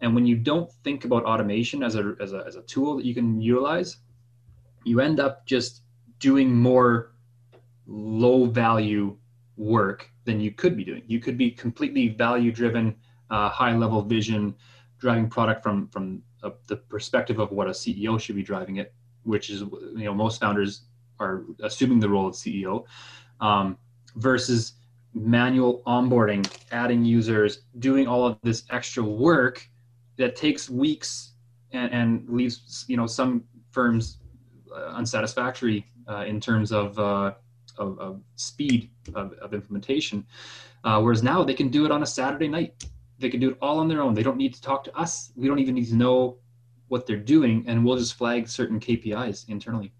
And when you don't think about automation as a, as a, as a tool that you can utilize, you end up just doing more low value work than you could be doing. You could be completely value driven, uh, high level vision, driving product from from uh, the perspective of what a CEO should be driving it, which is you know most founders are assuming the role of CEO, um, versus manual onboarding, adding users, doing all of this extra work that takes weeks and, and leaves you know some firms uh, unsatisfactory uh, in terms of, uh, of, of, speed of, of implementation. Uh, whereas now they can do it on a Saturday night. They can do it all on their own. They don't need to talk to us. We don't even need to know what they're doing, and we'll just flag certain KPIs internally.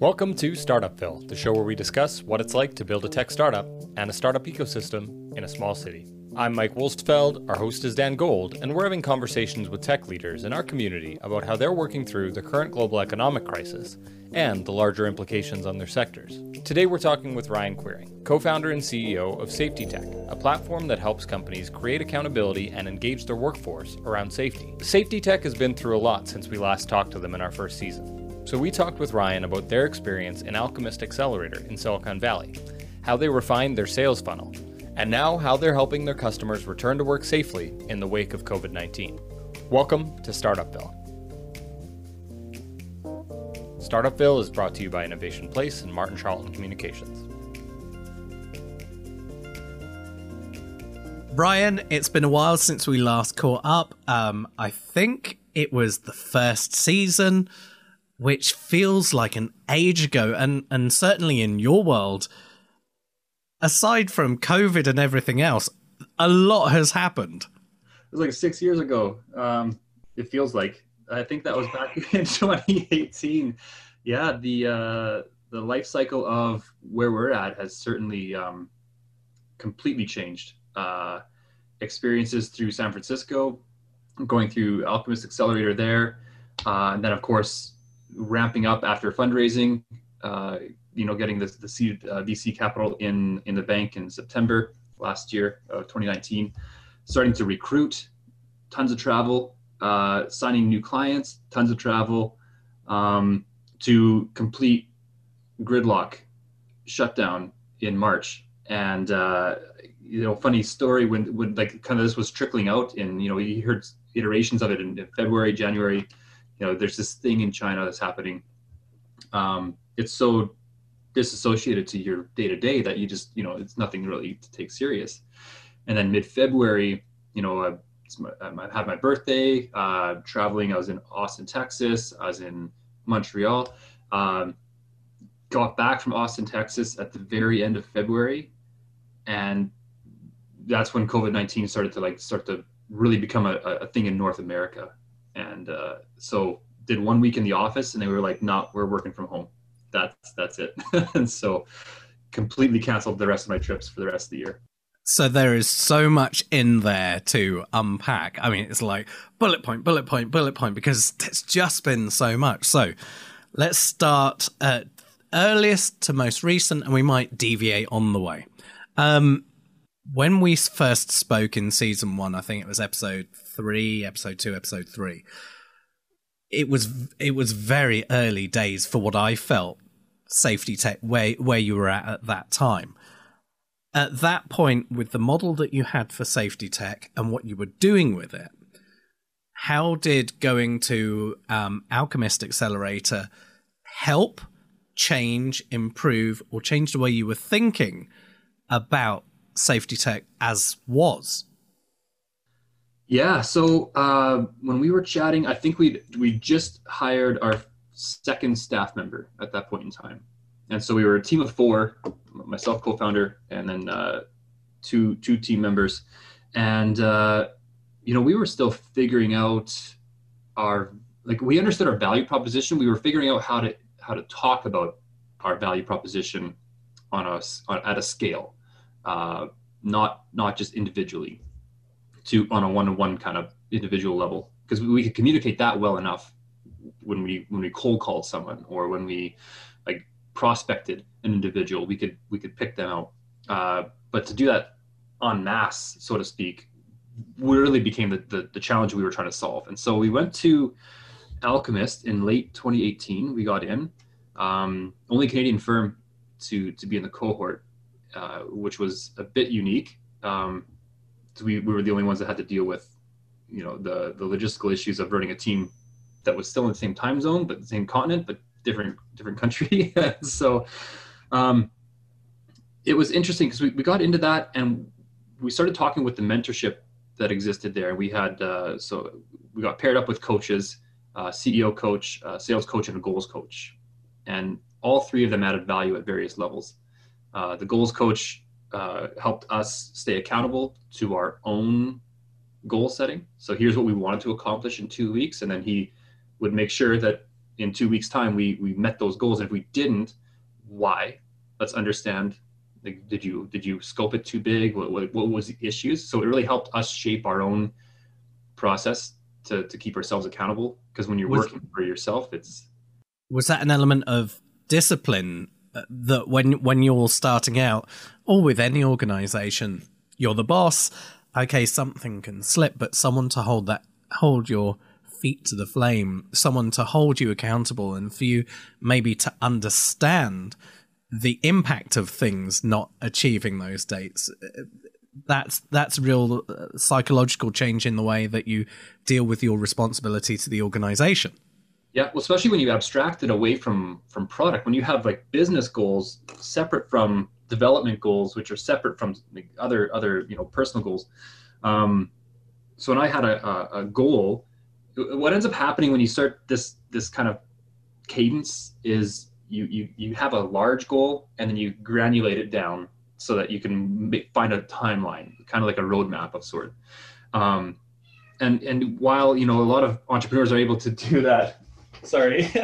Welcome to Startupville, the show where we discuss what it's like to build a tech startup and a startup ecosystem in a small city. I'm Mike Wolstfeld, our host is Dan Gold, and we're having conversations with tech leaders in our community about how they're working through the current global economic crisis and the larger implications on their sectors. Today we're talking with Ryan Quiring, co founder and CEO of Safety Tech, a platform that helps companies create accountability and engage their workforce around safety. Safety Tech has been through a lot since we last talked to them in our first season. So we talked with Ryan about their experience in Alchemist Accelerator in Silicon Valley, how they refined their sales funnel, and now how they're helping their customers return to work safely in the wake of COVID 19. Welcome to Startupville. Startupville is brought to you by Innovation Place and Martin Charlton Communications. Brian, it's been a while since we last caught up. Um, I think it was the first season which feels like an age ago and and certainly in your world aside from covid and everything else a lot has happened. It was like six years ago um, it feels like. I think that was back in 2018 yeah the uh, the life cycle of where we're at has certainly um, completely changed. Uh, experiences through san francisco going through alchemist accelerator there uh, and then of course ramping up after fundraising. You know, getting the the seed uh, VC capital in in the bank in September last year of 2019. Starting to recruit, tons of travel, uh, signing new clients, tons of travel, um, to complete gridlock shutdown in March. And uh, you know, funny story when when like kind of this was trickling out, and you know, you heard iterations of it in February, January you know there's this thing in china that's happening um, it's so disassociated to your day to day that you just you know it's nothing really to take serious. And then mid february you know I, I had my birthday uh, traveling i was in austin texas i was in montreal um, got back from austin texas at the very end of february. And that's when covid-19 started to like start to really become a, a thing in north america. And uh, so did one week in the office and they were like no we're working from home that's that's it. And so completely canceled the rest of my trips for the rest of the year. So there is so much in there to unpack. I mean it's like bullet point bullet point bullet point because it's just been so much. So let's start at earliest to most recent and we might deviate on the way. Um when we first spoke in season one, I think it was episode three, episode two, episode three. It was it was very early days for what I felt safety tech where where you were at at that time. At that point, with the model that you had for safety tech and what you were doing with it, how did going to um, Alchemist Accelerator help, change, improve, or change the way you were thinking about safety tech as was? Yeah. So uh, when we were chatting, I think we we just hired our second staff member at that point in time, and so we were a team of four, myself, co-founder, and then uh, two two team members, and uh, you know we were still figuring out our like we understood our value proposition. We were figuring out how to how to talk about our value proposition on us at a scale uh, not not just individually, to on a one-on-one kind of individual level, because we could communicate that well enough when we when we cold called someone or when we like prospected an individual, we could we could pick them out. Uh, but to do that en masse, so to speak, really became the, the, the challenge we were trying to solve. And so we went to Alchemist in late 2018. We got in, um, only Canadian firm to to be in the cohort, uh, which was a bit unique. Um, we, we were the only ones that had to deal with, you know, the the logistical issues of running a team that was still in the same time zone but the same continent but different different country. so um, it was interesting because we, we got into that and we started talking with the mentorship that existed there. We had uh, so we got paired up with coaches, uh, CEO coach, uh, sales coach, and a goals coach, and all three of them added value at various levels. Uh, the goals coach uh, helped us stay accountable to our own goal setting. So here's what we wanted to accomplish in two weeks, and then he would make sure that in two weeks' time we we met those goals. And if we didn't, why? Let's understand. Like, did you did you scope it too big? What, what what was the issues? So it really helped us shape our own process to to keep ourselves accountable. Because when you're was, working for yourself, it's was that an element of discipline uh, that when when you're starting out or with any organization you're the boss okay something can slip but someone to hold that hold your feet to the flame, someone to hold you accountable, and for you maybe to understand the impact of things not achieving those dates. That's that's real uh, psychological change in the way that you deal with your responsibility to the organization. Yeah, well, especially when you abstract it away from from product, when you have like business goals separate from development goals, which are separate from other other you know personal goals. Um, so when I had a, a, a goal, what ends up happening when you start this this kind of cadence is you you you have a large goal and then you granulate it down so that you can make, find a timeline, kind of like a roadmap of sort. Um, and and while you know a lot of entrepreneurs are able to do that sorry.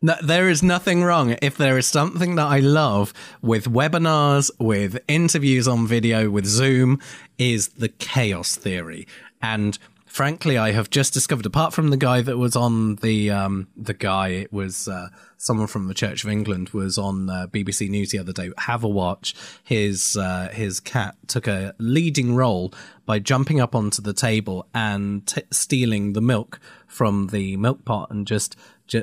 No, there is nothing wrong. If there is something that i love with webinars with interviews on video with zoom is the chaos theory. And frankly, I have just discovered. Apart from the guy that was on the um, the guy, it was uh, someone from the Church of England was on uh, BBC News the other day. Have a watch. His uh, his cat took a leading role by jumping up onto the table and t- stealing the milk from the milk pot and just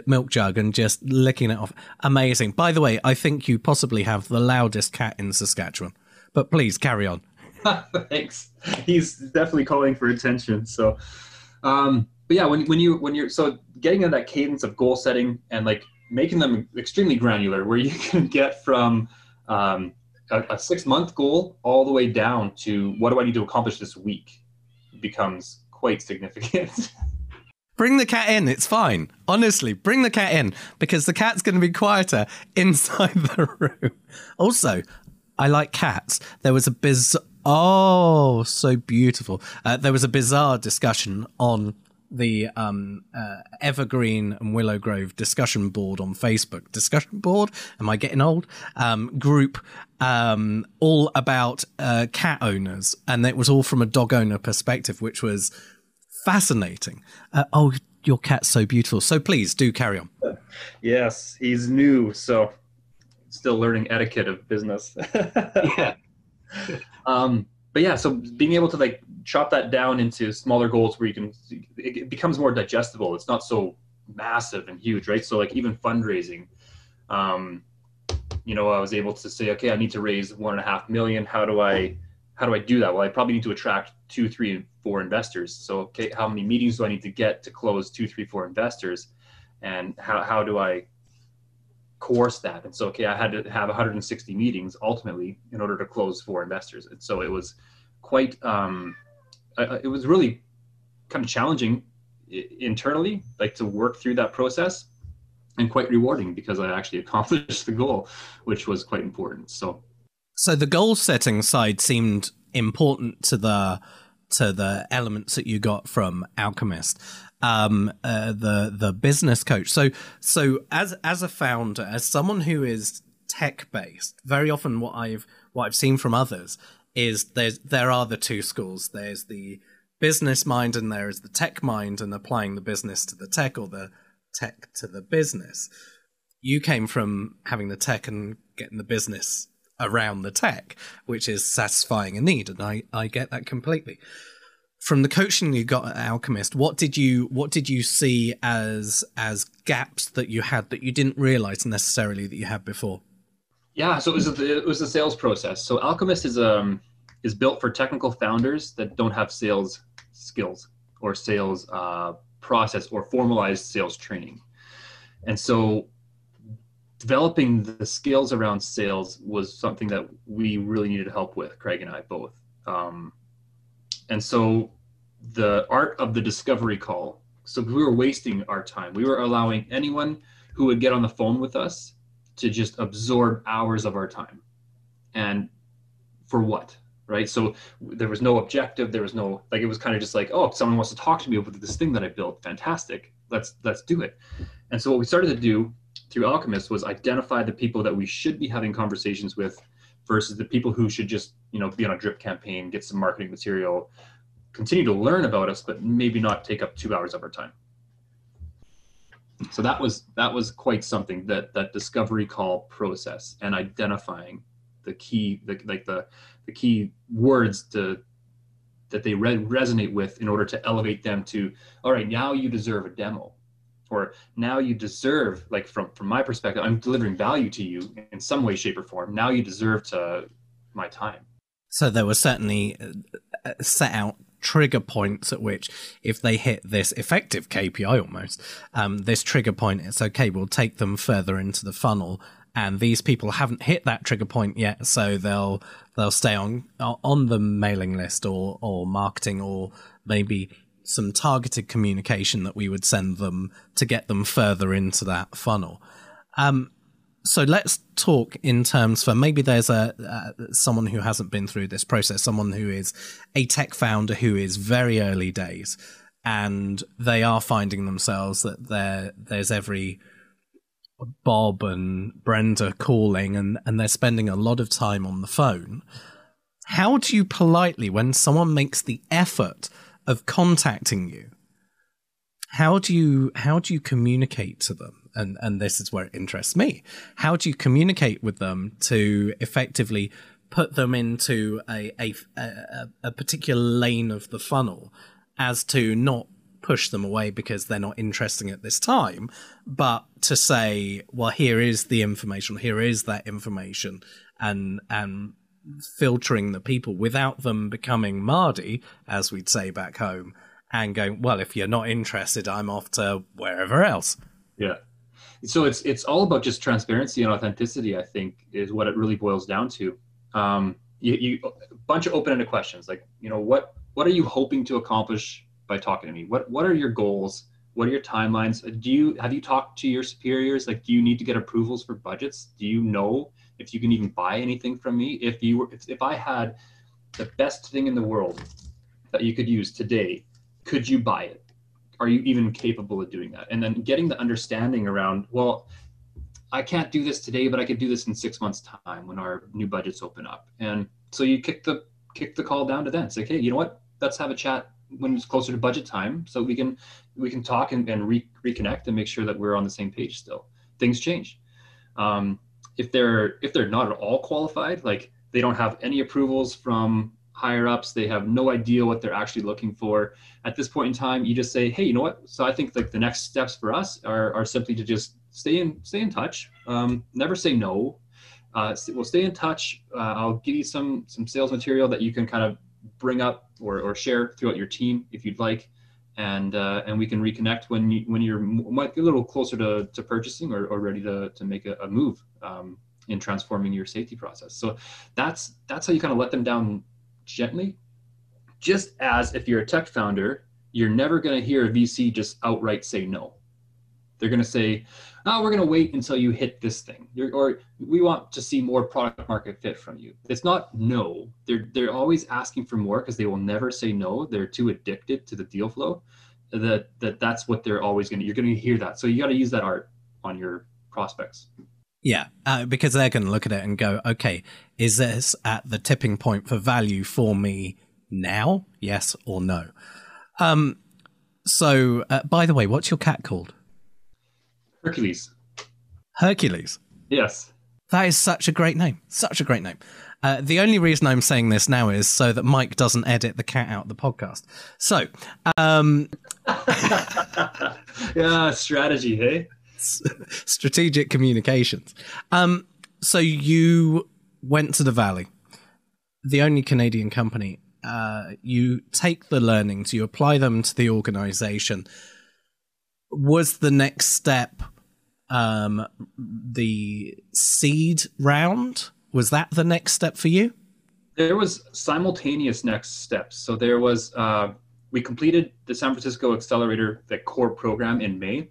milk jug and just licking it off. Amazing. By the way, I think you possibly have the loudest cat in Saskatchewan. But please carry on. Thanks. He's definitely calling for attention. So, um, but yeah, when when you when you're so getting in that cadence of goal setting and like making them extremely granular, where you can get from um, a, a six month goal all the way down to what do I need to accomplish this week becomes quite significant. Bring the cat in. It's fine. Honestly, bring the cat in because the cat's going to be quieter inside the room. Also, I like cats. There was a biz Oh, so beautiful. Uh, there was a bizarre discussion on the um, uh, Evergreen and Willow Grove discussion board on Facebook. Discussion board? Am I getting old? Um, group um, all about uh, cat owners, and it was all from a dog owner perspective, which was fascinating. Uh, oh, your cat's so beautiful. So please do carry on. Yes, he's new, so still learning etiquette of business. yeah. Um, but yeah, so being able to like chop that down into smaller goals where you can, it becomes more digestible. It's not so massive and huge, right? So like even fundraising, um, you know, I was able to say, okay, I need to raise one and a half million. How do I, how do I do that? Well, I probably need to attract two, three, four investors. So, okay, how many meetings do I need to get to close two, three, four investors? And how, how do I coerce that. And so, okay, I had to have 160 meetings ultimately in order to close four investors. And so it was quite, um, it was really kind of challenging internally, like to work through that process and quite rewarding because I actually accomplished the goal, which was quite important. So, so the goal setting side seemed important to the to the elements that you got from Alchemist um, uh, the the business coach. So so as as a founder, as someone who is tech based, very often what I've what I've seen from others is there's there are the two schools. There's the business mind and there is the tech mind, and applying the business to the tech or the tech to the business. You came from having the tech and getting the business around the tech, which is satisfying a need, and I I get that completely. From the coaching you got at Alchemist, what did you what did you see as as gaps that you had that you didn't realize necessarily that you had before? Yeah, so it was a, it was a sales process. So Alchemist is um is built for technical founders that don't have sales skills or sales uh, process or formalized sales training. And so developing the skills around sales was something that we really needed help with, Craig and I both. Um, and so the art of the discovery call. So we were wasting our time. We were allowing anyone who would get on the phone with us to just absorb hours of our time. And for what? Right. So there was no objective. There was no like it was kind of just like, oh, someone wants to talk to me about this thing that I built, fantastic. Let's let's do it. And so what we started to do through Alchemist was identify the people that we should be having conversations with versus the people who should just, you know, be on a drip campaign, get some marketing material, continue to learn about us, but maybe not take up two hours of our time. So that was that was quite something that that discovery call process and identifying the key the, like the the key words to that they re- resonate with in order to elevate them to all right now you deserve a demo. Or now you deserve like from from my perspective i'm delivering value to you in some way shape or form. Now you deserve to my time. So there was certainly uh, set out trigger points at which if they hit this effective kpi almost um, this trigger point it's okay we'll take them further into the funnel and these people haven't hit that trigger point yet so they'll they'll stay on on the mailing list or or marketing or maybe some targeted communication that we would send them to get them further into that funnel. Um, so let's talk in terms for maybe there's a uh, someone who hasn't been through this process, someone who is a tech founder who is very early days, and they are finding themselves that there there's every Bob and Brenda calling, and and they're spending a lot of time on the phone. How do you politely, when someone makes the effort of contacting you how do you how do you communicate to them and and this is where it interests me how do you communicate with them to effectively put them into a a, a, a particular lane of the funnel as to not push them away because they're not interesting at this time but to say well here is the information here is that information and and filtering the people without them becoming Mardy, as we'd say back home, and going, well, if you're not interested, I'm off to wherever else. Yeah. So it's it's all about just transparency and authenticity. I think is what it really boils down to. Um, you, you a bunch of open-ended questions like you know what what are you hoping to accomplish by talking to me? What what are your goals? What are your timelines? Do you have you talked to your superiors? Like, do you need to get approvals for budgets? Do you know if you can even buy anything from me. If you were, if, if I had the best thing in the world that you could use today, could you buy it? Are you even capable of doing that? And then getting the understanding around, well, I can't do this today, but I could do this in six months' time when our new budgets open up. And so you kick the kick the call down to them. Say, hey you know what? Let's have a chat when it's closer to budget time, so we can we can talk and, and re- reconnect and make sure that we're on the same page. Still, things change. Um, if they're if they're not at all qualified, like they don't have any approvals from higher ups, they have no idea what they're actually looking for. At this point in time, you just say, hey, you know what? So I think like the next steps for us are are simply to just stay in stay in touch. Um, never say no. Uh, we'll stay in touch. Uh, I'll give you some some sales material that you can kind of bring up or, or share throughout your team if you'd like and uh, and we can reconnect when you when you're might be a little closer to, to purchasing or, or ready to, to make a, a move um, in transforming your safety process. So that's that's how you kind of let them down gently. Just as if you're a tech founder, you're never going to hear a VC just outright say no. They're going to say, "Oh, we're going to wait until you hit this thing," you're, or "We want to see more product market fit from you." It's not no. They're they're always asking for more because they will never say no. They're too addicted to the deal flow that that that's what they're always going to. You're going to hear that. So you got to use that art on your prospects. Yeah, uh, because they're going to look at it and go, "Okay, is this at the tipping point for value for me now? Yes or no?" Um. So, uh, by the way, what's your cat called? Hercules. Hercules. Yes. That is such a great name. Such a great name. Uh, the only reason I'm saying this now is so that Mike doesn't edit the cat out of the podcast. So, um, yeah, strategy, hey? strategic communications. Um, so you went to the Valley, the only Canadian company. Uh, you take the learnings, you apply them to the organization. Was the next step um, the seed round? Was that the next step for you? There was simultaneous next steps. So there was uh, we completed the San Francisco Accelerator, the core program in May.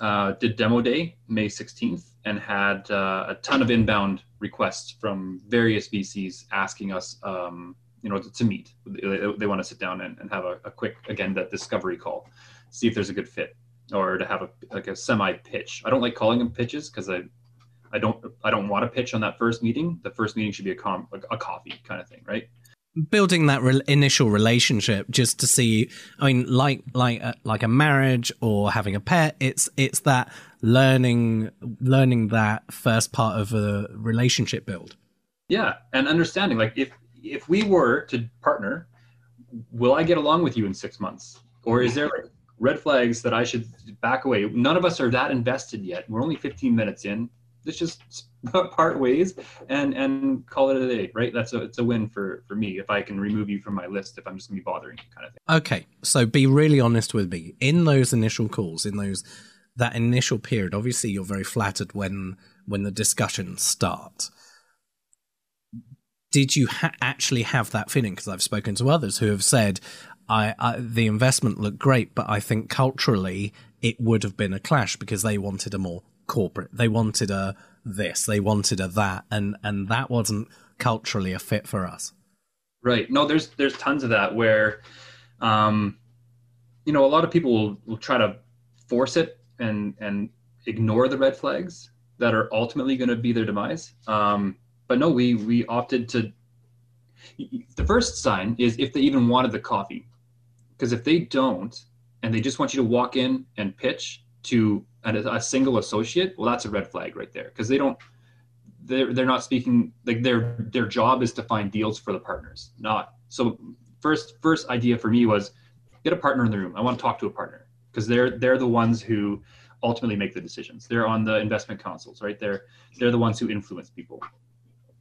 Uh, did demo day May 16th and had uh, a ton of inbound requests from various VCs asking us, um, you know, to, to meet. They, they, want to sit down and, and have a, a, quick, again, that discovery call, see if there's a good fit, or to have a like a semi pitch. I don't like calling them pitches because I, I don't, I don't want to pitch on that first meeting. The first meeting should be a com, a, a coffee kind of thing, right? Building that re- initial relationship just to see i mean like like uh, like a marriage or having a pet it's it's that learning learning that first part of a relationship build. Yeah and understanding like if if we were to partner will i get along with you in six months? Or is there like red flags that i should back away? None of us are that invested yet. We're only 15 minutes in let's just part ways and and call it a day right? That's a it's a win for for me if i can remove you from my list if i'm just gonna be bothering you kind of thing. Okay so be really honest with me. In those initial calls in those that initial period obviously you're very flattered when when the discussions start. Did you ha- actually have that feeling? Because i've spoken to others who have said I, I the investment looked great but i think culturally it would have been a clash because they wanted a more corporate. They wanted a this, they wanted a that, and and that wasn't culturally a fit for us. Right. No, there's there's tons of that where, um, you know, a lot of people will, will try to force it and and ignore the red flags that are ultimately going to be their demise. Um, but no, we we opted to. The first sign is if they even wanted the coffee, because if they don't, and they just want you to walk in and pitch to a, a single associate, well, that's a red flag right there because they don't they're they're not speaking like their their job is to find deals for the partners, not so. First first idea for me was get a partner in the room. I want to talk to a partner because they're they're the ones who ultimately make the decisions. They're on the investment councils, right? They're they're the ones who influence people,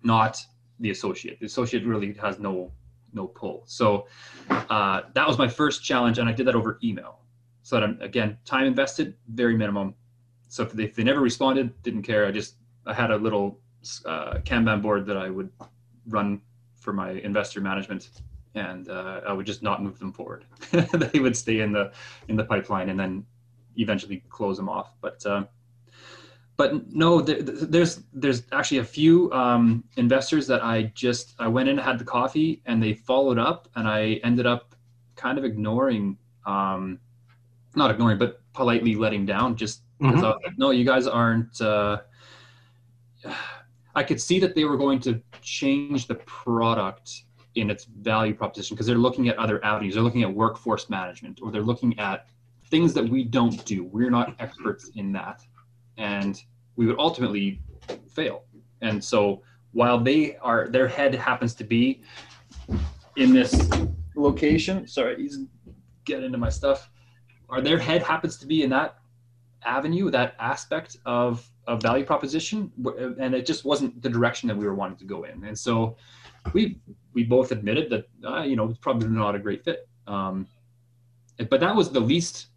not the associate. The associate really has no no pull. So uh, that was my first challenge, and I did that over email. So that again, time invested, very minimum. So if they, if they never responded, didn't care. I just I had a little uh, Kanban board that I would run for my investor management, and uh, I would just not move them forward. they would stay in the in the pipeline, and then eventually close them off. But uh, but no, there, there's there's actually a few um, investors that I just I went in, had the coffee, and they followed up, and I ended up kind of ignoring um, not ignoring, but politely letting down just mm-hmm. I was like, no, you guys aren't. Uh, I could see that they were going to change the product in its value proposition because they're looking at other avenues. They're looking at workforce management or they're looking at things that we don't do. We're not experts in that. And we would ultimately fail. And so while they are, their head happens to be in this location, sorry, he's getting into my stuff or their head happens to be in that avenue, that aspect of, of value proposition, and it just wasn't the direction that we were wanting to go in. And so we we both admitted that uh, you know it's probably not a great fit. Um, but that was the least,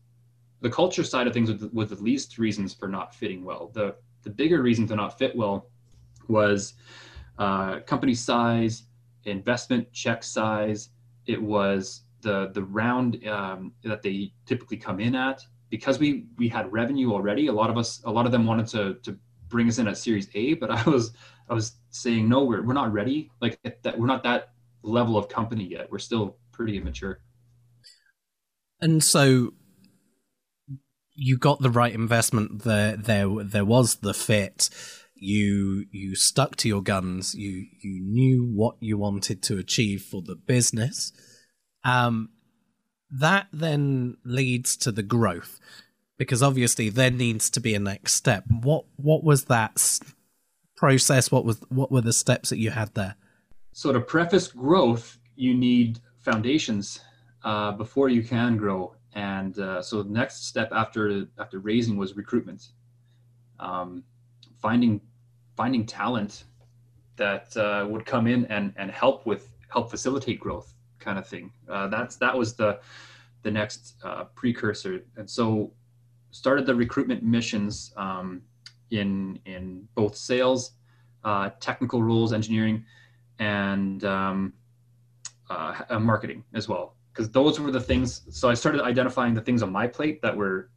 the culture side of things was, was the least reasons for not fitting well. The the bigger reason to not fit well was uh, company size, investment check size. It was the the round um, that they typically come in at because we we had revenue already a lot of us a lot of them wanted to to bring us in at series a but i was i was saying no we're, we're not ready. Like that we're not that level of company yet. We're still pretty immature. And so you got the right investment there there there was the fit. You you stuck to your guns. You you knew what you wanted to achieve for the business um, that then leads to the growth because obviously there needs to be a next step. What what was that process? What was what were the steps that you had there? So to preface growth, you need foundations uh, before you can grow. And uh, so the next step after after raising was recruitment, um, finding finding talent that uh, would come in and and help with help facilitate growth, kind of thing. Uh, that's that was the the next uh, precursor. And so started the recruitment missions um, in in both sales, uh, technical roles, engineering, and um, marketing as well because those were the things. So I started identifying the things on my plate that were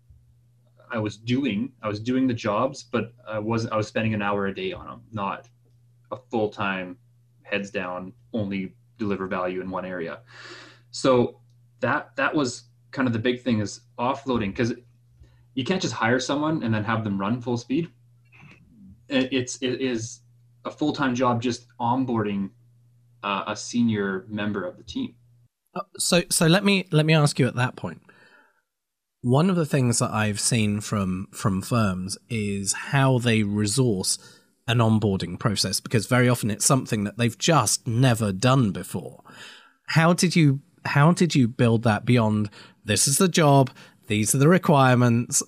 I was doing. I was doing the jobs, but I wasn't. I was spending an hour a day on them, not a full time, heads down, only deliver value in one area. So that that was kind of the big thing is offloading because you can't just hire someone and then have them run full speed. It's it is a full time job just onboarding uh, a senior member of the team. Uh, so so let me let me ask you at that point. One of the things that I've seen from from firms is how they resource an onboarding process because very often it's something that they've just never done before. How did you how did you build that beyond this is the job, these are the requirements?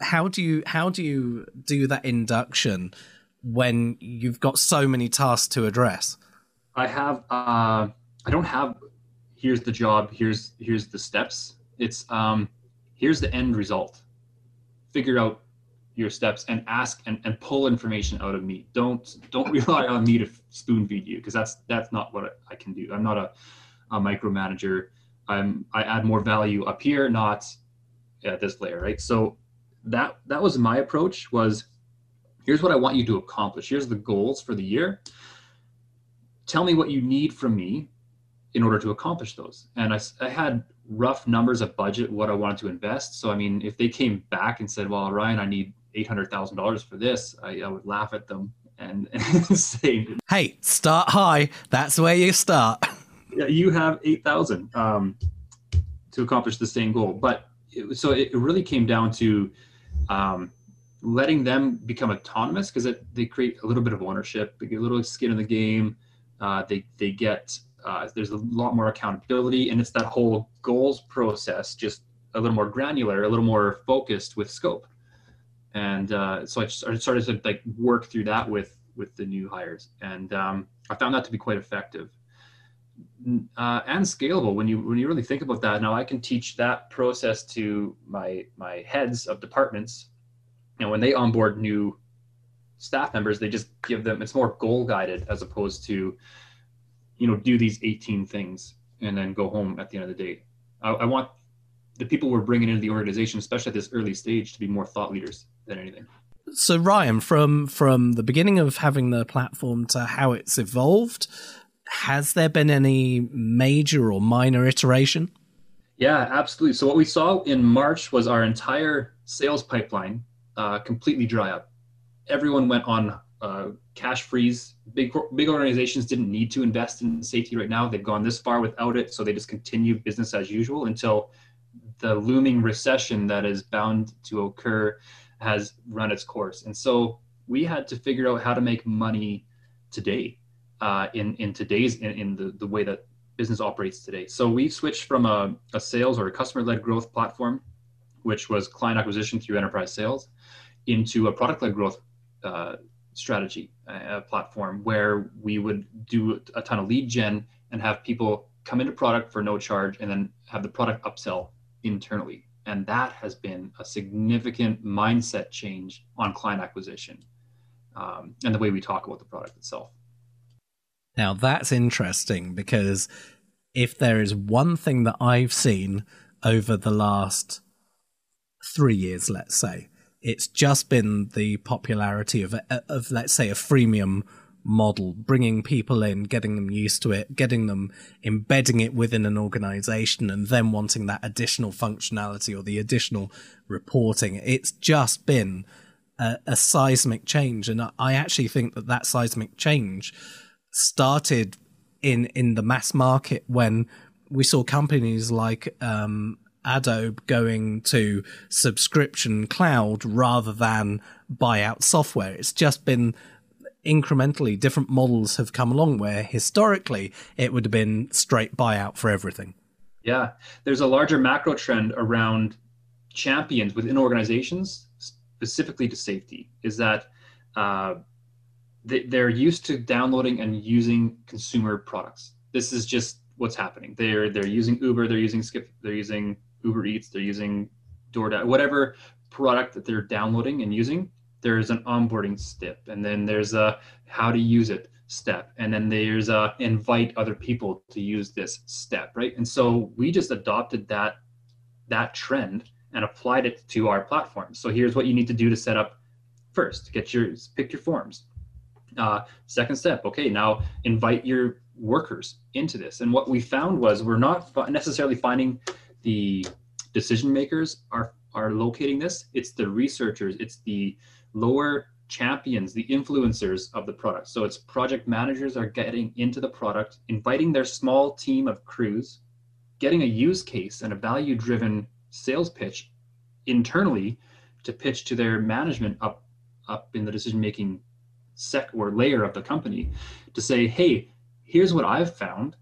How do you how do you do that induction when you've got so many tasks to address? I have uh I don't have here's the job here's here's the steps it's um here's the end result figure out your steps and ask and, and pull information out of me. Don't don't rely on me to spoon feed you because that's that's not what I, can do. I'm not a, a micromanager. I'm i add more value up here not at this layer right? So that that was my approach was here's what i want you to accomplish. Here's the goals for the year. Tell me what you need from me in order to accomplish those. And I, I had rough numbers of budget, what I wanted to invest. So, I mean, if they came back and said, well, Ryan, I need $800,000 for this, I, I, would laugh at them and, and say, hey, start high. That's where you start. Yeah, you have 8,000 um, to accomplish the same goal. But it, so it really came down to um, letting them become autonomous because they create a little bit of ownership, they get a little skin in the game. Uh, they, they get uh, there's a lot more accountability, and it's that whole goals process, just a little more granular, a little more focused with scope. And uh, so I started to like work through that with with the new hires, and um, I found that to be quite effective uh, and scalable when you when you really think about that. Now I can teach that process to my my heads of departments, and when they onboard new staff members, they just give them it's more goal guided as opposed to you know, do these 18 things and then go home at the end of the day. I, I want the people we're bringing into the organization, especially at this early stage, to be more thought leaders than anything. So Ryan, from from the beginning of having the platform to how it's evolved, has there been any major or minor iteration? Yeah, absolutely. So what we saw in March was our entire sales pipeline uh, completely dry up. Everyone went on uh, cash freeze. Big big organizations didn't need to invest in safety right now. They've gone this far without it, so they just continue business as usual until the looming recession that is bound to occur has run its course. And so we had to figure out how to make money today uh, in in today's in, in the, the way that business operates today. So we switched from a, a sales or a customer led growth platform, which was client acquisition through enterprise sales, into a product led growth uh, strategy uh, platform where we would do a ton of lead gen and have people come into product for no charge and then have the product upsell internally and that has been a significant mindset change on client acquisition um, and the way we talk about the product itself. Now that's interesting because if there is one thing that i've seen over the last three years let's say it's just been the popularity of, of let's say, a freemium model, bringing people in, getting them used to it, getting them embedding it within an organization, and then wanting that additional functionality or the additional reporting. It's just been a, a seismic change, and I actually think that that seismic change started in in the mass market when we saw companies like um, Adobe going to subscription cloud rather than buy out software. It's just been incrementally different models have come along where historically it would have been straight buyout for everything. Yeah, there's a larger macro trend around champions within organizations, specifically to safety, is that uh, they, are used to downloading and using consumer products. This is just what's happening. They're they're using Uber, they're using Skip, they're using Uber Eats, they're using DoorDash, whatever product that they're downloading and using. There's an onboarding step, and then there's a how to use it step, and then there's a invite other people to use this step, right? And so we just adopted that that trend and applied it to our platform. So here's what you need to do to set up first. Get your pick your forms. Uh, second step, okay, now invite your workers into this. And what we found was we're not necessarily finding the decision makers are are locating this. It's the researchers. It's the lower champions, the influencers of the product. So it's project managers are getting into the product, inviting their small team of crews, getting a use case and a value driven sales pitch internally to pitch to their management up up in the decision making sec or layer of the company to say, hey, here's what I've found.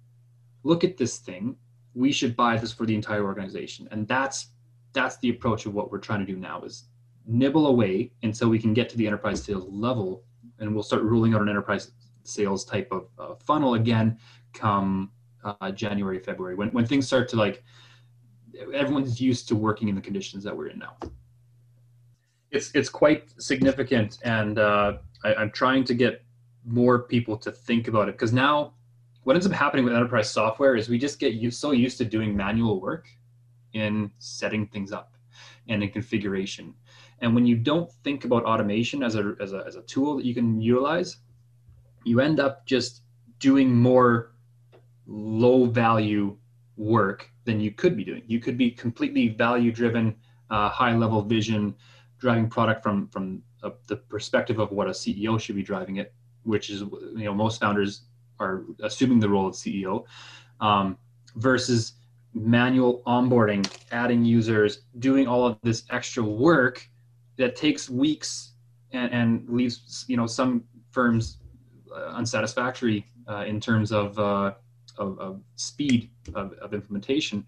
Look at this thing. We should buy this for the entire organization. And that's that's the approach of what we're trying to do now is nibble away until we can get to the enterprise sales level and we'll start ruling out an enterprise sales type of uh, funnel again come uh, January, February, when, when things start to like, everyone's used to working in the conditions that we're in now. It's, it's quite significant and uh, I, I'm trying to get more people to think about it because now what ends up happening with enterprise software is we just get used, so used to doing manual work in setting things up and in configuration. And when you don't think about automation as a, as a, as a tool that you can utilize you end up just doing more low value work than you could be doing. You could be completely value driven uh, high level vision driving product from from a, the perspective of what a ceo should be driving it which is you know most founders are assuming the role of CEO, um, versus manual onboarding, adding users, doing all of this extra work that takes weeks and, and leaves you know some firms uh, unsatisfactory uh, in terms of, uh, of, of, speed of, of implementation.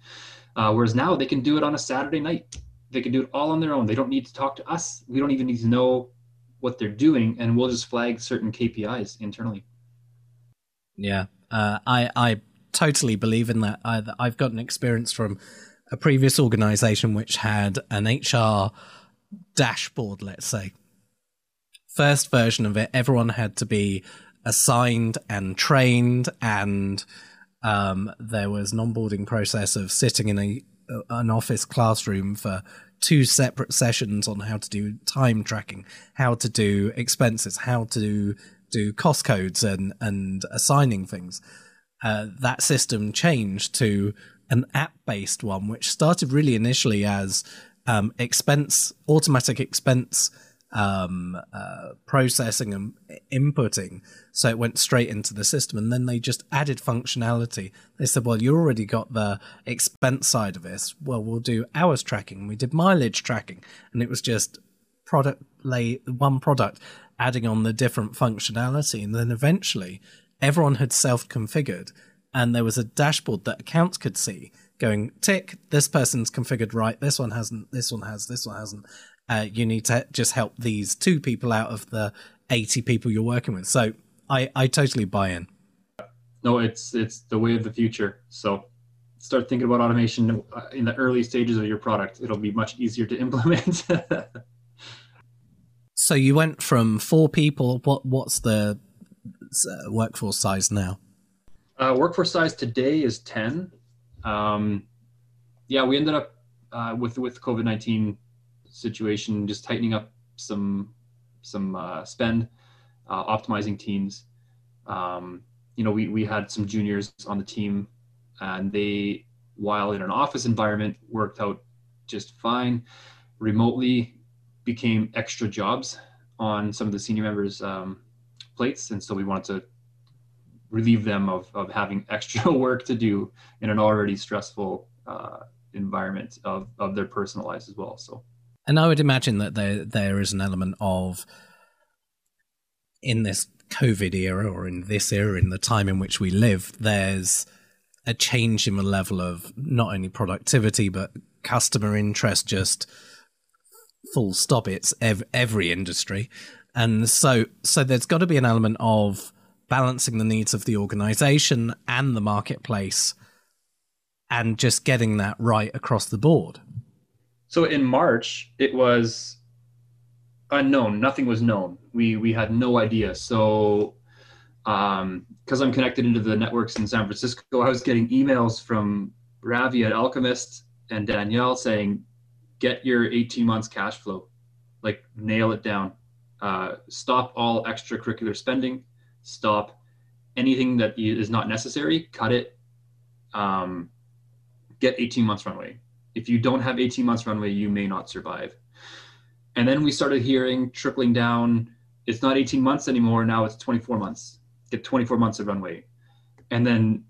Uh, whereas now they can do it on a Saturday night. They can do it all on their own. They don't need to talk to us. We don't even need to know what they're doing, and we'll just flag certain KPIs internally. Yeah, uh, I I totally believe in that. I, I've got an experience from a previous organization which had an HR dashboard, let's say. First version of it, everyone had to be assigned and trained, and um, there was an onboarding process of sitting in a an office classroom for two separate sessions on how to do time tracking, how to do expenses, how to do, do cost codes and, and assigning things. Uh, that system changed to an app based one, which started really initially as um, expense, automatic expense um, uh, processing and inputting. So it went straight into the system. And then they just added functionality. They said, well, you already got the expense side of this. Well, we'll do hours tracking. We did mileage tracking. And it was just product lay one product adding on the different functionality. And then eventually everyone had self configured and there was a dashboard that accounts could see going tick this person's configured right this one hasn't this one has this one hasn't uh, you need to just help these two people out of the 80 people you're working with. So I, I totally buy in. No, it's it's the way of the future. So start thinking about automation in the early stages of your product. It'll be much easier to implement. so you went from four people. What what's the uh, workforce size now? Uh, workforce size today is ten. Um, yeah, we ended up uh, with with COVID nineteen situation, just tightening up some some uh, spend, uh, optimizing teams. Um, you know, we we had some juniors on the team, and they, while in an office environment, worked out just fine. Remotely, became extra jobs on some of the senior members' um, plates, and so we wanted to relieve them of, of having extra work to do in an already stressful uh, environment of, of their personal lives as well. So and I would imagine that there there is an element of in this COVID era or in this era, in the time in which we live, there's a change in the level of not only productivity but customer interest. Just full stop. It's ev- every industry, and so so there's got to be an element of balancing the needs of the organization and the marketplace, and just getting that right across the board. So in March, it was unknown. Nothing was known. We we had no idea. So um, because I'm connected into the networks in San Francisco, I was getting emails from Ravi at Alchemist and Danielle saying, "Get your 18 months cash flow, like nail it down. Uh, stop all extracurricular spending. Stop anything that is not necessary. Cut it. Um, get 18 months runway. If you don't have 18 months runway, you may not survive." And then we started hearing trickling down. It's not 18 months anymore. Now it's 24 months. Get 24 months of runway. And then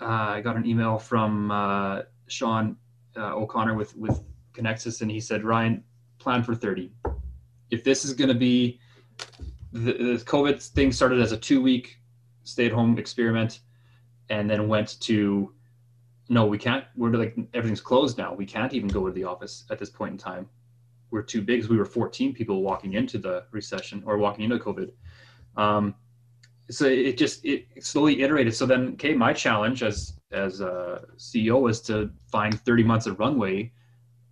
uh, I got an email from uh, Sean uh, O'Connor with with Conexus, and he said, Ryan, plan for 30. If this is going to be the, the COVID thing started as a two week stay at home experiment, and then went to no, we can't. We're like everything's closed now. We can't even go to the office at this point in time We're too big we were 14 people walking into the recession or walking into COVID. Um, so it just it slowly iterated. So then, okay, my challenge as as a CEO was to find 30 months of runway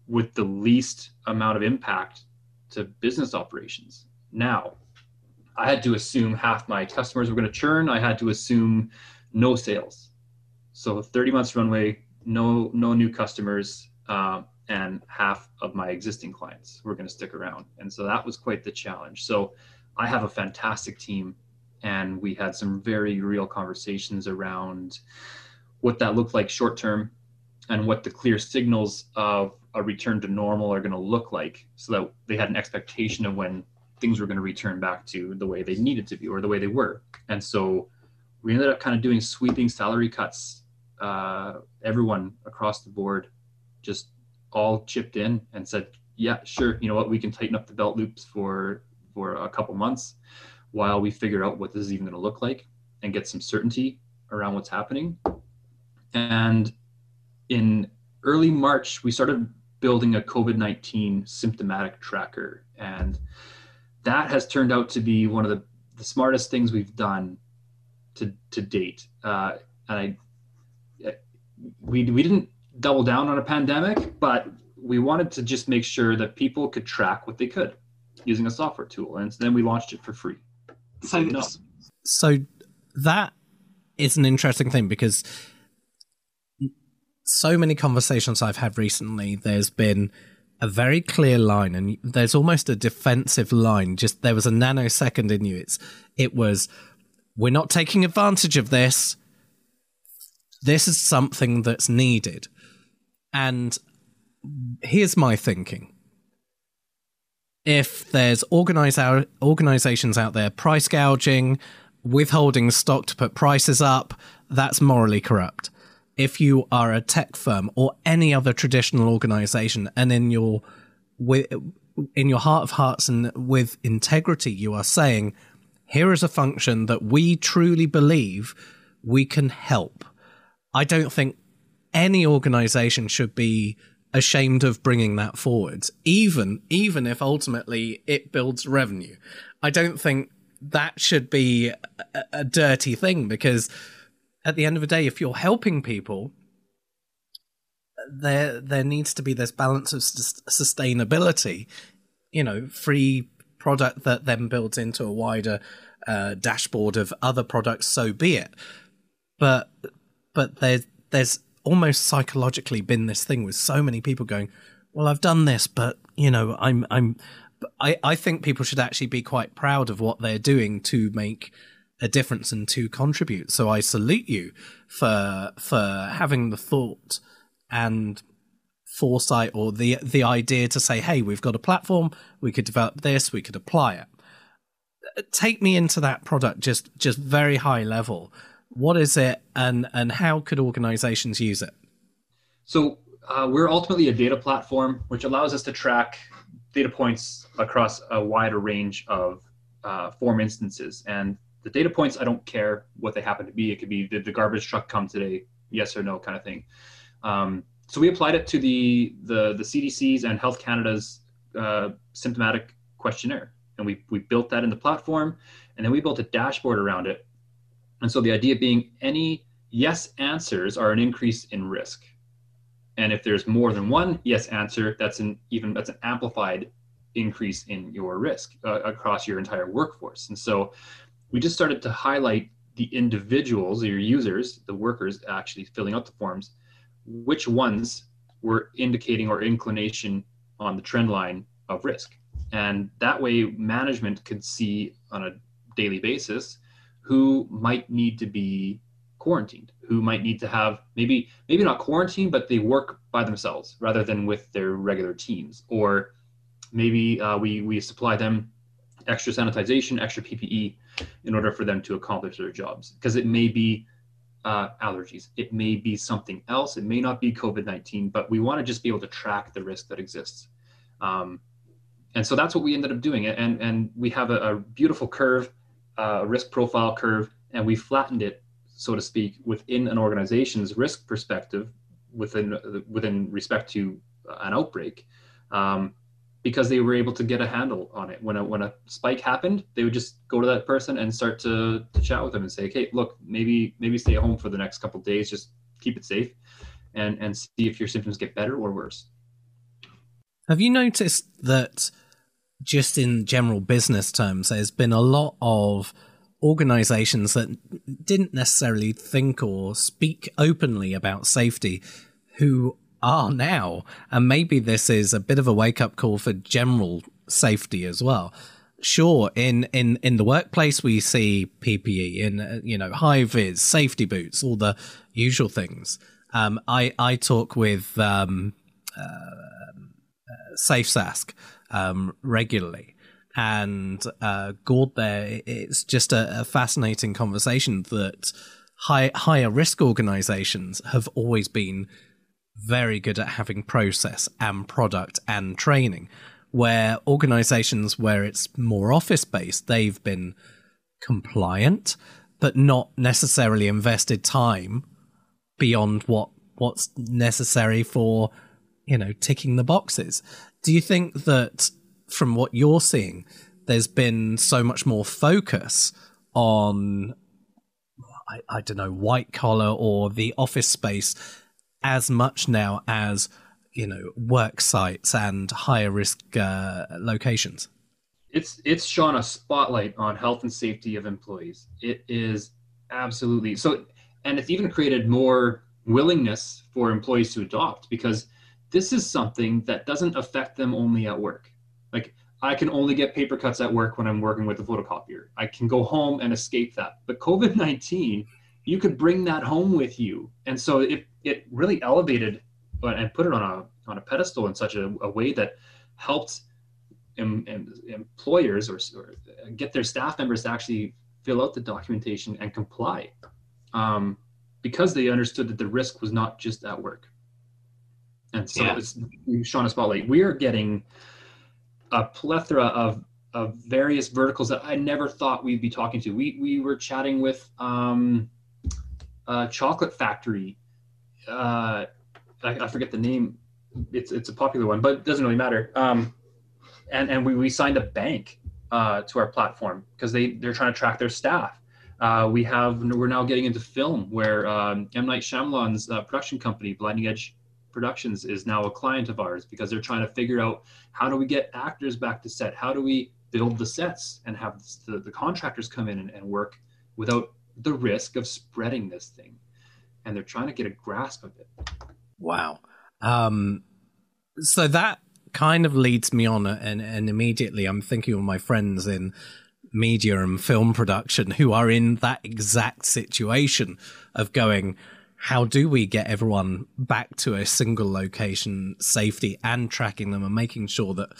with the least amount of impact to business operations. Now, I had to assume half my customers were going to churn. I had to assume no sales. So 30 months runway, no no new customers. Uh, and half of my existing clients were going to stick around. And so that was quite the challenge. So I have a fantastic team, and we had some very real conversations around what that looked like short term and what the clear signals of a return to normal are going to look like so that they had an expectation of when things were going to return back to the way they needed to be or the way they were. And so we ended up kind of doing sweeping salary cuts, uh, everyone across the board, just all chipped in and said, yeah, sure, you know what, we can tighten up the belt loops for for a couple months while we figure out what this is even going to look like and get some certainty around what's happening. And in early March, we started building a COVID 19 symptomatic tracker. And that has turned out to be one of the, the smartest things we've done to, to date. Uh, and I, we, we didn't double down on a pandemic, but we wanted to just make sure that people could track what they could using a software tool. And so then we launched it for free. So, so that is an interesting thing because so many conversations I've had recently, there's been a very clear line and there's almost a defensive line. Just there was a nanosecond in you. It's, it was, we're not taking advantage of this. This is something that's needed. And here's my thinking. If there's organizations out there price gouging, withholding stock to put prices up, that's morally corrupt. If you are a tech firm or any other traditional organization and in your in your heart of hearts and with integrity you are saying here is a function that we truly believe we can help. I don't think any organization should be ashamed of bringing that forward, even even if ultimately it builds revenue. I don't think that should be a, a dirty thing because at the end of the day, if you're helping people, there there needs to be this balance of sustainability. You know, free product that then builds into a wider uh, dashboard of other products. So be it. But but there's there's almost psychologically been this thing with so many people going, well, I've done this, but you know, I'm, I'm, I, I think people should actually be quite proud of what they're doing to make a difference and to contribute. So I salute you for, for having the thought and foresight or the, the idea to say, Hey, we've got a platform. We could develop this. We could apply it. Take me into that product just, just very high level what is it, and and how could organizations use it? So uh, we're ultimately a data platform which allows us to track data points across a wider range of uh, form instances. And the data points, I don't care what they happen to be. It could be did the garbage truck come today, yes or no, kind of thing. Um, so we applied it to the the the CDC's and Health Canada's uh, symptomatic questionnaire, and we we built that in the platform, and then we built a dashboard around it. And so the idea being any yes answers are an increase in risk. And if there's more than one yes answer, that's an even that's an amplified increase in your risk uh, across your entire workforce. And so we just started to highlight the individuals, your users, the workers actually filling out the forms, which ones were indicating or inclination on the trend line of risk. And that way management could see on a daily basis who might need to be quarantined who might need to have maybe maybe not quarantine but they work by themselves rather than with their regular teams or maybe uh, we we supply them extra sanitization extra ppe in order for them to accomplish their jobs. Because it may be uh, allergies. It may be something else. It may not be covid-19 but we want to just be able to track the risk that exists. Um, and so that's what we ended up doing. And and we have a, a beautiful curve uh, risk profile curve and we flattened it so to speak, within an organization's risk perspective, within within respect to an outbreak, um, because they were able to get a handle on it. When a when a spike happened, they would just go to that person and start to, to chat with them and say, "Okay, look, maybe maybe stay at home for the next couple days, just keep it safe, and and see if your symptoms get better or worse." Have you noticed that? Just in general business terms, there's been a lot of organizations that didn't necessarily think or speak openly about safety who are now. And maybe this is a bit of a wake up call for general safety as well. Sure, in, in, in the workplace, we see PPE in, uh, you know, high vis, safety boots, all the usual things. Um, I, I talk with um, uh, uh, SafeSask um, regularly and uh, Gord there, it's just a, a fascinating conversation that high, higher risk organizations have always been very good at having process and product and training. Where organizations where it's more office based, they've been compliant, but not necessarily invested time beyond what what's necessary for you know ticking the boxes. Do you think that from what you're seeing, there's been so much more focus on, I, I don't know, white collar or the office space as much now as, you know, work sites and higher risk uh, locations. It's it's shone a spotlight on health and safety of employees. It is absolutely so, and it's even created more willingness for employees to adopt because this is something that doesn't affect them only at work. Like I can only get paper cuts at work when I'm working with the photocopier. I can go home and escape that. But COVID 19, you could bring that home with you. And so it, it really elevated and put it on a, on a pedestal in such a, a way that helped em, em, employers or, or, get their staff members to actually fill out the documentation and comply um, because they understood that the risk was not just at work. And so yeah. it's shone a spotlight. We are getting a plethora of of various verticals that I never thought we'd be talking to. We we were chatting with um, a chocolate factory. Uh, I, I, forget the name. It's it's a popular one, but it doesn't really matter. Um, and and we, we signed a bank uh, to our platform because they they're trying to track their staff. Uh, we have we're now getting into film where um, M Night Shyamalan's uh, production company, Blinding Edge Productions is now a client of ours because they're trying to figure out how do we get actors back to set? How do we build the sets and have the, the contractors come in and, and work without the risk of spreading this thing? And they're trying to get a grasp of it. Wow. Um, so that kind of leads me on, and, and immediately I'm thinking of my friends in media and film production who are in that exact situation of going, how do we get everyone back to a single location safety and tracking them and making sure that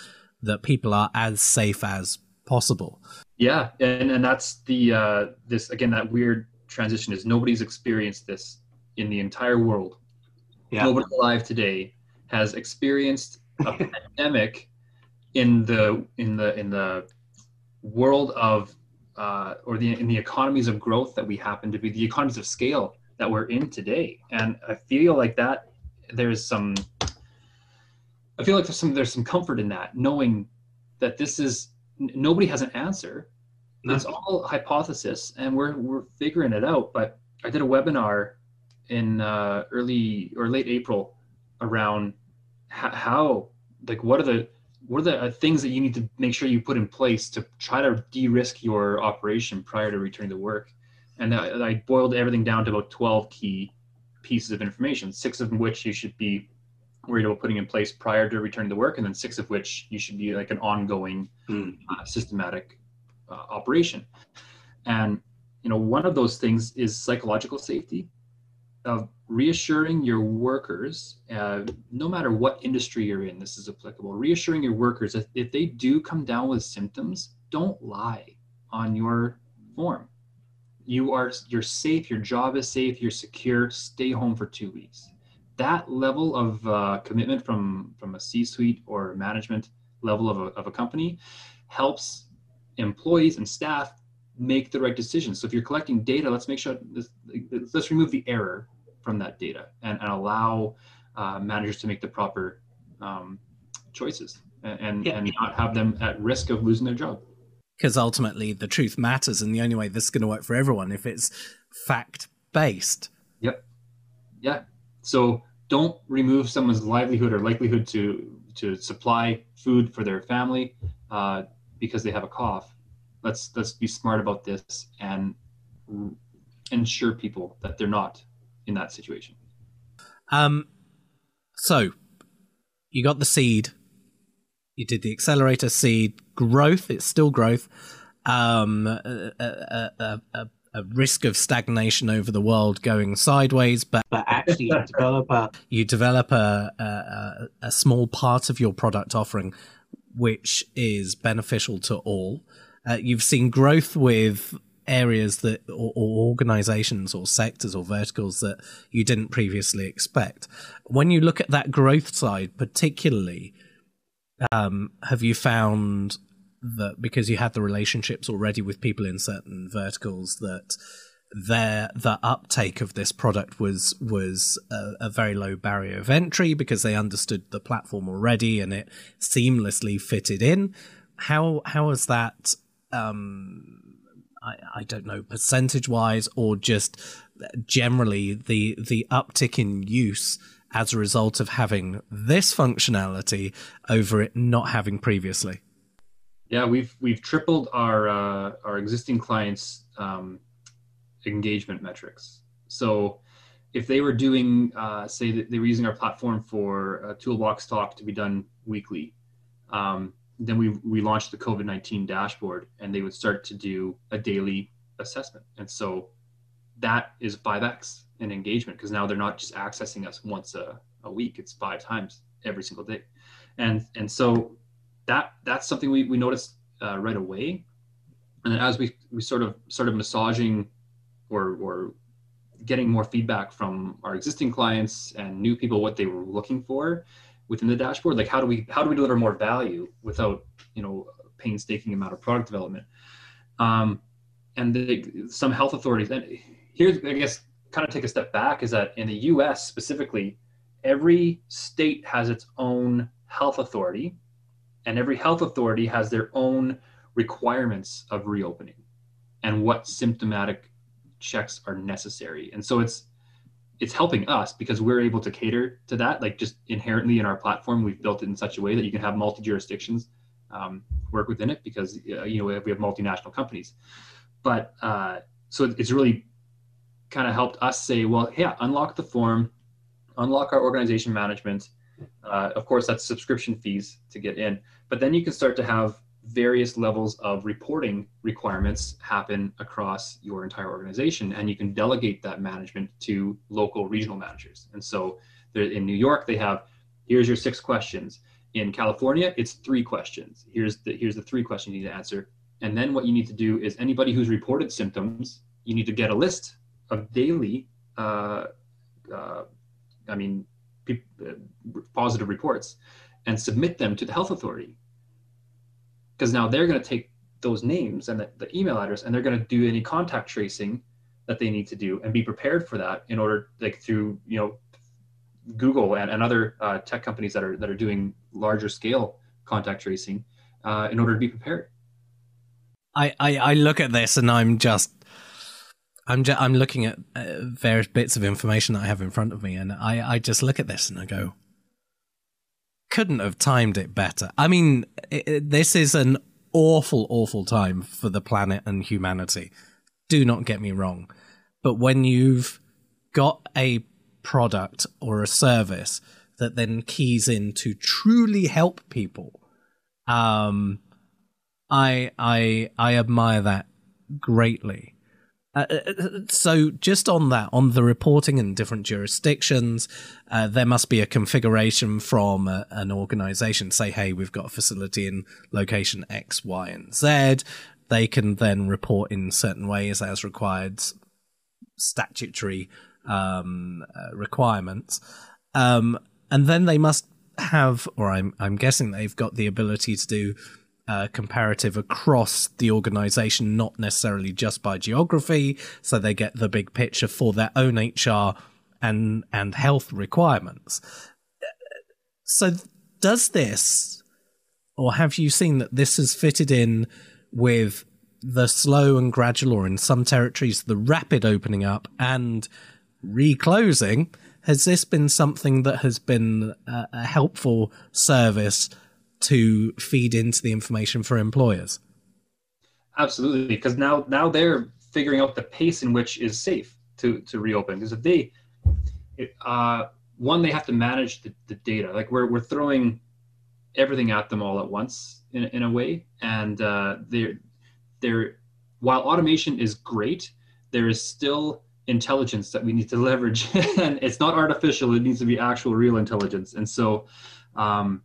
that people are as safe as possible yeah and and that's the uh this again that weird transition is nobody's experienced this in the entire world yeah. nobody alive today has experienced a pandemic in the in the in the world of uh, or the in the economies of growth that we happen to be, the economies of scale that we're in today. And I feel like that there's some I feel like there's some there's some comfort in that, knowing that this is nobody has an answer. No. It's all hypothesis, and we're we're figuring it out. But I did a webinar in uh, early or late April around how, like what are the what are the uh, things that you need to make sure you put in place to try to de-risk your operation prior to returning to work and I, I boiled everything down to about 12 key pieces of information six of which you should be worried about putting in place prior to returning to work and then six of which you should be like an ongoing mm. uh, systematic uh, operation and you know one of those things is psychological safety of reassuring your workers, uh, no matter what industry you're in, this is applicable, reassuring your workers that if they do come down with symptoms, don't lie on your form. You are you're safe, your job is safe, you're secure, stay home for two weeks. That level of uh, commitment from, from a C-suite or management level of a, of a company helps employees and staff make the right decisions. So if you're collecting data, let's make sure this, let's remove the error from that data and, and allow uh, managers to make the proper um, choices and, yeah. and not have them at risk of losing their job. Because ultimately, the truth matters, and the only way this is going to work for everyone if it's fact based. Yep. Yeah. So don't remove someone's livelihood or likelihood to to supply food for their family uh, because they have a cough let's let's be smart about this and ensure people that they're not in that situation. Um, so you got the seed, you did the accelerator seed growth. It's still growth. Um, a, a, a, a, risk of stagnation over the world going sideways, but but actually you develop a you develop a, a a small part of your product offering which is beneficial to all. Uh, you've seen growth with areas that or, or, organizations or sectors or verticals that you didn't previously expect. When you look at that growth side, particularly, um, have you found that because you had the relationships already with people in certain verticals that their the uptake of this product was was a, a, very low barrier of entry because they understood the platform already and it seamlessly fitted in. How how has that um, I, I don't know percentage wise or just generally the the uptick in use as a result of having this functionality over it not having previously yeah we've we've tripled our uh, our existing clients um, engagement metrics. So if they were doing uh, say that they were using our platform for a toolbox talk to be done weekly um, then we we launched the COVID nineteen dashboard, and they would start to do a daily assessment, and so that is five x in engagement because now they're not just accessing us once a, a week; it's five times every single day, and and so that that's something we we noticed uh, right away, and as we we sort of started massaging or or getting more feedback from our existing clients and new people what they were looking for within the dashboard like how do we how do we deliver more value without you know painstaking amount of product development? Um, and the, some health authorities and here's i guess kind of take a step back is that in the us specifically every state has its own health authority and every health authority has their own requirements of reopening and what symptomatic checks are necessary and so it's it's helping us because we're able to cater to that. Like just inherently in our platform, we've built it in such a way that you can have multi jurisdictions um, work within it because uh, you know we have, we have, multinational companies. But uh, so it's really kind of helped us say, well, yeah, unlock the form, unlock our organization management. Uh, of course, that's subscription fees to get in, but then you can start to have various levels of reporting requirements happen across your entire organization and you can delegate that management to local regional managers. And so in new york they have here's your six questions. In california it's three questions. Here's the here's the three questions you need to answer. And then what you need to do is anybody who's reported symptoms you need to get a list of daily uh, uh, i mean positive reports and submit them to the health authority because now they're going to take those names and the, the email address, and they're going to do any contact tracing that they need to do and be prepared for that in order, like through you know Google and, and other uh, tech companies that are that are doing larger scale contact tracing uh, in order to be prepared. I, I, I look at this and I'm just I'm just, I'm looking at uh, various bits of information that I have in front of me, and I, I just look at this and I go, couldn't have timed it better. I mean, it, it, this is an awful, awful time for the planet and humanity. Do not get me wrong, but when you've got a product or a service that then keys in to truly help people, um, I I I admire that greatly. Uh, uh, so just on that on the reporting in different jurisdictions uh, there must be a configuration from a, an organization. Say hey we've got a facility in location x y and z. They can then report in certain ways as required statutory um, uh, requirements. Um, and then they must have or I'm, I'm guessing they've got the ability to do uh, comparative across the organization, not necessarily just by geography, so they get the big picture for their own HR and and health requirements. So does this or have you seen that this has fitted in with the slow and gradual or in some territories the rapid opening up and reclosing has this been something that has been a, a helpful service to feed into the information for employers. Absolutely, because now now they're figuring out the pace in which is safe to to reopen. Because if they, it, uh, one, they have to manage the, the data. Like we're we're throwing everything at them all at once in in a way, and uh, they're they're while automation is great, there is still intelligence that we need to leverage, and it's not artificial. It needs to be actual, real intelligence. And so, um,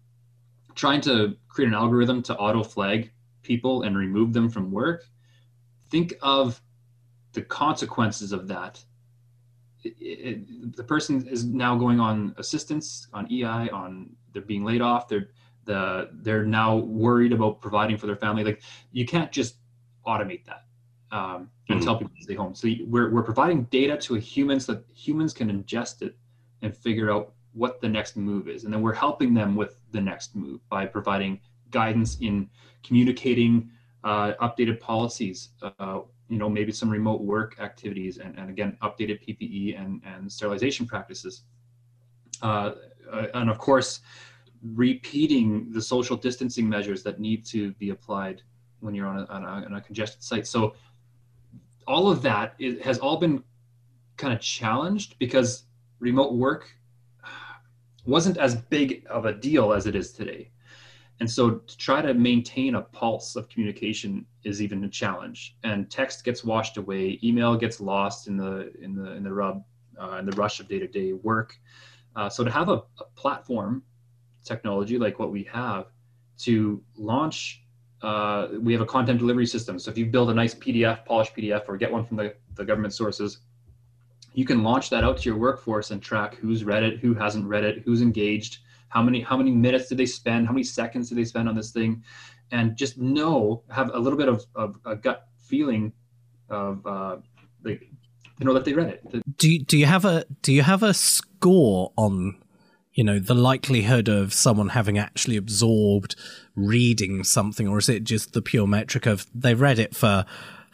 trying to create an algorithm to auto flag people and remove them from work, think of the consequences of that. It, it, the person is now going on assistance, on EI, on they're being laid off. They're the they're now worried about providing for their family. Like you can't just automate that um, and mm-hmm. tell people to stay home. So we're we're providing data to a human so that humans can ingest it and figure out what the next move is. And then we're helping them with the next move by providing guidance in communicating uh, updated policies, uh, you know, maybe some remote work activities, and, and again, updated PPE and, and sterilization practices. Uh, uh, and of course, repeating the social distancing measures that need to be applied when you're on a, on a, on a congested site. So all of that is, has all been kind of challenged because remote work wasn't as big of a deal as it is today. And so to try to maintain a pulse of communication is even a challenge. And text gets washed away, email gets lost in the in the in the rub uh, in the rush of day-to-day work. Uh, so to have a, a, platform technology like what we have to launch, uh, we have a content delivery system. So if you build a nice PDF, polished PDF, or get one from the, the government sources, you can launch that out to your workforce and track who's read it, who hasn't read it, who's engaged, how many how many minutes did they spend, how many seconds did they spend on this thing, and just know have a little bit of, of a gut feeling of uh, like to know that they read it. Do you, do you have a do you have a score on you know the likelihood of someone having actually absorbed reading something, or is it just the pure metric of they read it for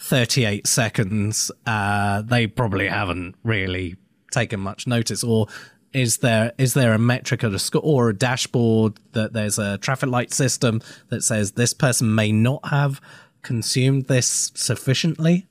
38 seconds, uh, they probably haven't really taken much notice. Or is there is there a metric or a score or a dashboard that there's a traffic light system that says this person may not have consumed this sufficiently?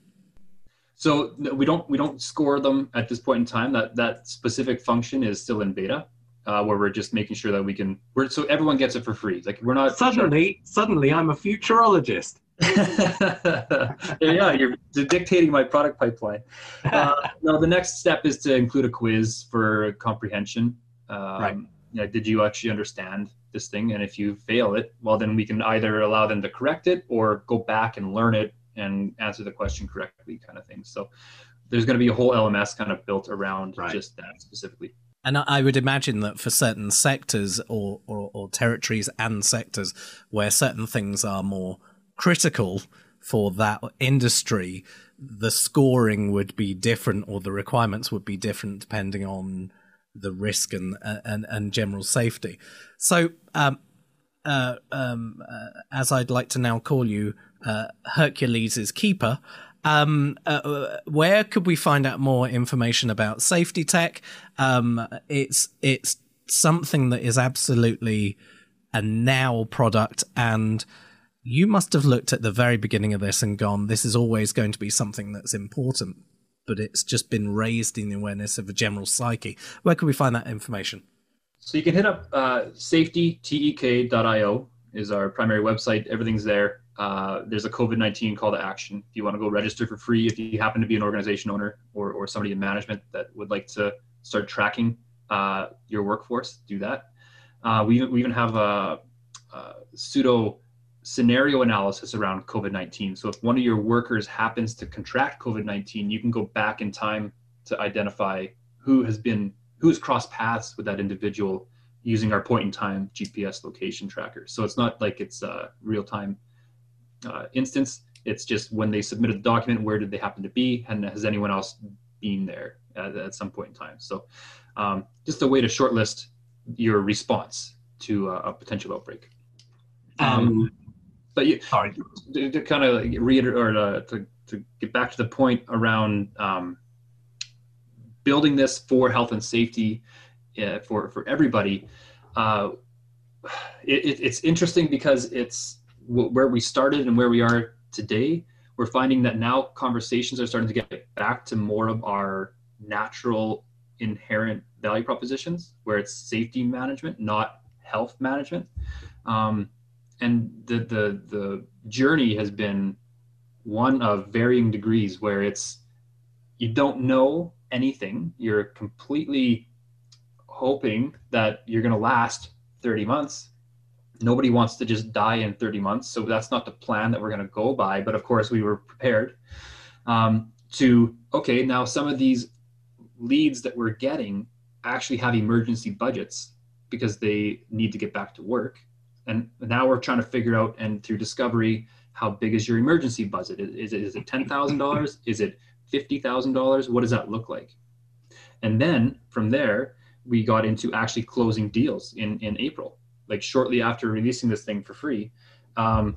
So we don't we don't score them at this point in time. That that specific function is still in beta. Uh, where we're just making sure that we can we're so everyone gets it for free like we're not suddenly sure. suddenly i'm a futurologist yeah, you're dictating my product pipeline. Uh, no, the next step is to include a quiz for comprehension. Um, right. Yeah, did you actually understand this thing? And if you fail it, well, then we can either allow them to correct it or go back and learn it and answer the question correctly, kind of thing. So there's going to be a whole LMS kind of built around right. just that specifically. And I would imagine that for certain sectors or, or, or territories and sectors where certain things are more critical for that industry, the scoring would be different or the requirements would be different depending on the risk and and, and general safety. So, um, uh, um, uh, as I'd like to now call you, uh, Hercules's keeper. Um, uh, where could we find out more information about SafetyTek? Um, it's it's something that is absolutely a now product and you must have looked at the very beginning of this and gone, this is always going to be something that's important, but it's just been raised in the awareness of a general psyche. Where can we find that information? So you can hit up uh, safetytek.io is our primary website. Everything's there. Uh, there's a COVID 19 call to action. If you want to go register for free, if you happen to be an organization owner or, or somebody in management that would like to start tracking uh, your workforce, do that. Uh, we, we even have a, a pseudo scenario analysis around COVID 19. So if one of your workers happens to contract COVID 19, you can go back in time to identify who has been, who's crossed paths with that individual using our point in time GPS location tracker. So it's not like it's a real time uh, instance. It's just when they submitted the document, where did they happen to be, and has anyone else been there at, at some point in time? So, um, just a way to shortlist your response to a, a potential outbreak. Um, but you, sorry, to, to kind of reiterate or to, to, to, get back to the point around um, building this for health and safety uh, for for everybody. Uh, it, it, it's interesting because it's where we started and where we are today, we're finding that now conversations are starting to get back to more of our natural inherent value propositions where it's safety management, not health management. Um, and the, the, the journey has been one of varying degrees where it's, you don't know anything. You're completely hoping that you're going to last 30 months nobody wants to just die in 30 months. So that's not the plan that we're going to go by. But of course, we were prepared um, to, okay, now some of these leads that we're getting actually have emergency budgets because they need to get back to work. And now we're trying to figure out, and through discovery, how big is your emergency budget? Is it, is it $10,000? Is it $50,000? What does that look like? And then from there, we got into actually closing deals in, in April like shortly after releasing this thing for free. Um,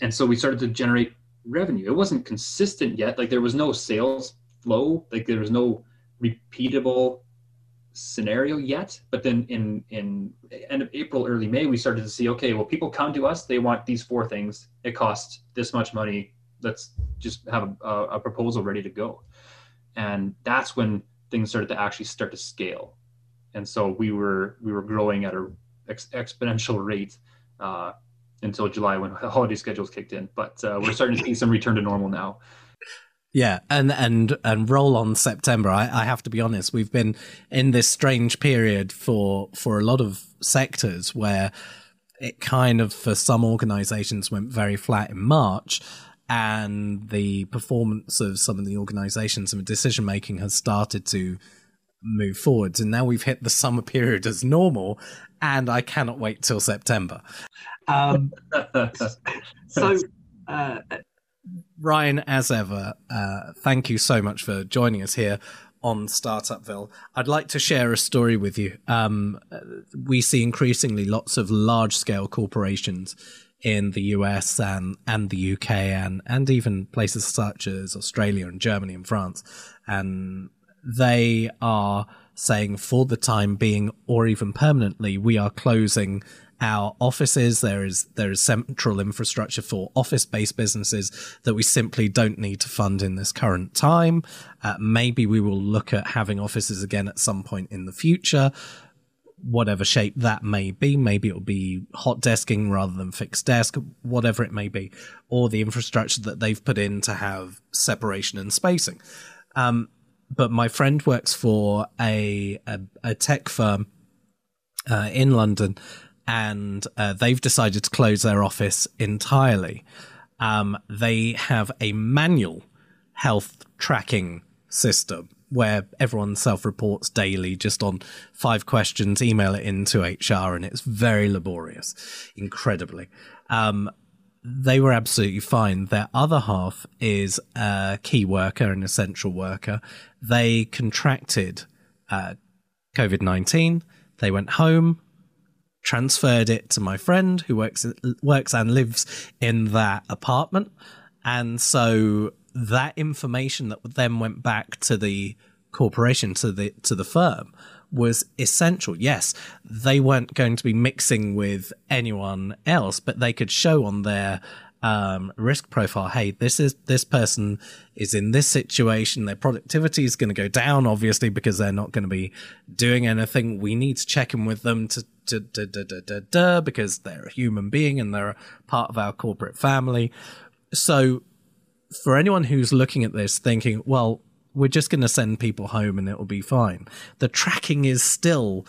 and so we started to generate revenue. It wasn't consistent yet. Like there was no sales flow. Like there was no repeatable scenario yet. But then in in end of April, early May, we started to see okay, well, people come to us. They want these four things. It costs this much money. Let's just have a, a proposal ready to go. And that's when things started to actually start to scale. And so we were we were growing at a ex- exponential rate uh, until July when holiday schedules kicked in. But uh, we're starting to see some return to normal now. Yeah, and and and roll on September. I, I have to be honest. We've been in this strange period for for a lot of sectors where it kind of for some organizations went very flat in March and the performance of some of the organizations and decision making has started to move forwards and now we've hit the summer period as normal and I cannot wait till September. Um, so, uh, Ryan, as ever, uh, thank you so much for joining us here on Startupville. I'd like to share a story with you. Um, we see increasingly lots of large scale corporations in the US and, and the UK and, and even places such as Australia and Germany and France. And they are saying for the time being or even permanently, we are closing our offices. There is there is central infrastructure for office based businesses that we simply don't need to fund in this current time. Uh, maybe we will look at having offices again at some point in the future. Whatever shape that may be, maybe it'll be hot desking rather than fixed desk, whatever it may be, or the infrastructure that they've put in to have separation and spacing. Um, but my friend works for a a, a tech firm uh, in London, and uh, they've decided to close their office entirely. Um, they have a manual health tracking system where everyone self-reports daily just on five questions email it into hr and it's very laborious incredibly um, they were absolutely fine. Their other half is a key worker, an essential worker. They contracted uh, COVID 19. They went home, transferred it to my friend who works works and lives in that apartment, and so that information that then went back to the corporation to the to the firm was essential. Yes, they weren't going to be mixing with anyone else, but they could show on their um, risk profile, hey, this is this person is in this situation. Their productivity is going to go down, obviously, because they're not going to be doing anything. We need to check in with them to to, to, to, to, to, to because they're a human being and they're part of our corporate family. So, for anyone who's looking at this, thinking, well, we're just going to send people home and it will be fine. The tracking is still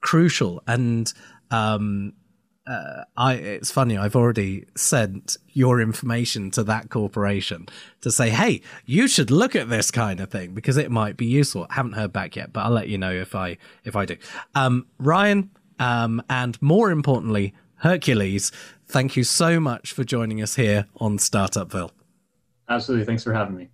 crucial, and um, uh, I it's funny. I've already sent your information to that corporation to say, hey, you should look at this kind of thing because it might be useful. I haven't heard back yet, but I'll let you know if I if I do. Um, Ryan, um, and more importantly, Hercules. Thank you so much for joining us here on Startupville. Absolutely. Thanks for having me.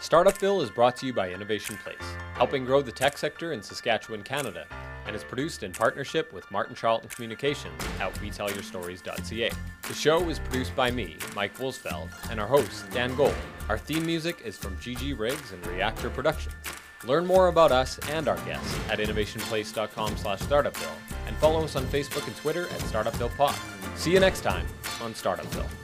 Startupville is brought to you by Innovation Place, helping grow the tech sector in Saskatchewan, Canada, and is produced in partnership with Martin Charlton Communications at WeTellYourStories.ca. The show is produced by me, Mike Woolsfeld, and our host, Dan Gold. Our theme music is from GG Riggs and Reactor Productions. Learn more about us and our guests at innovationplace.com slash startupville and follow us on Facebook and Twitter at StartupvillePod. See you next time on Startupville.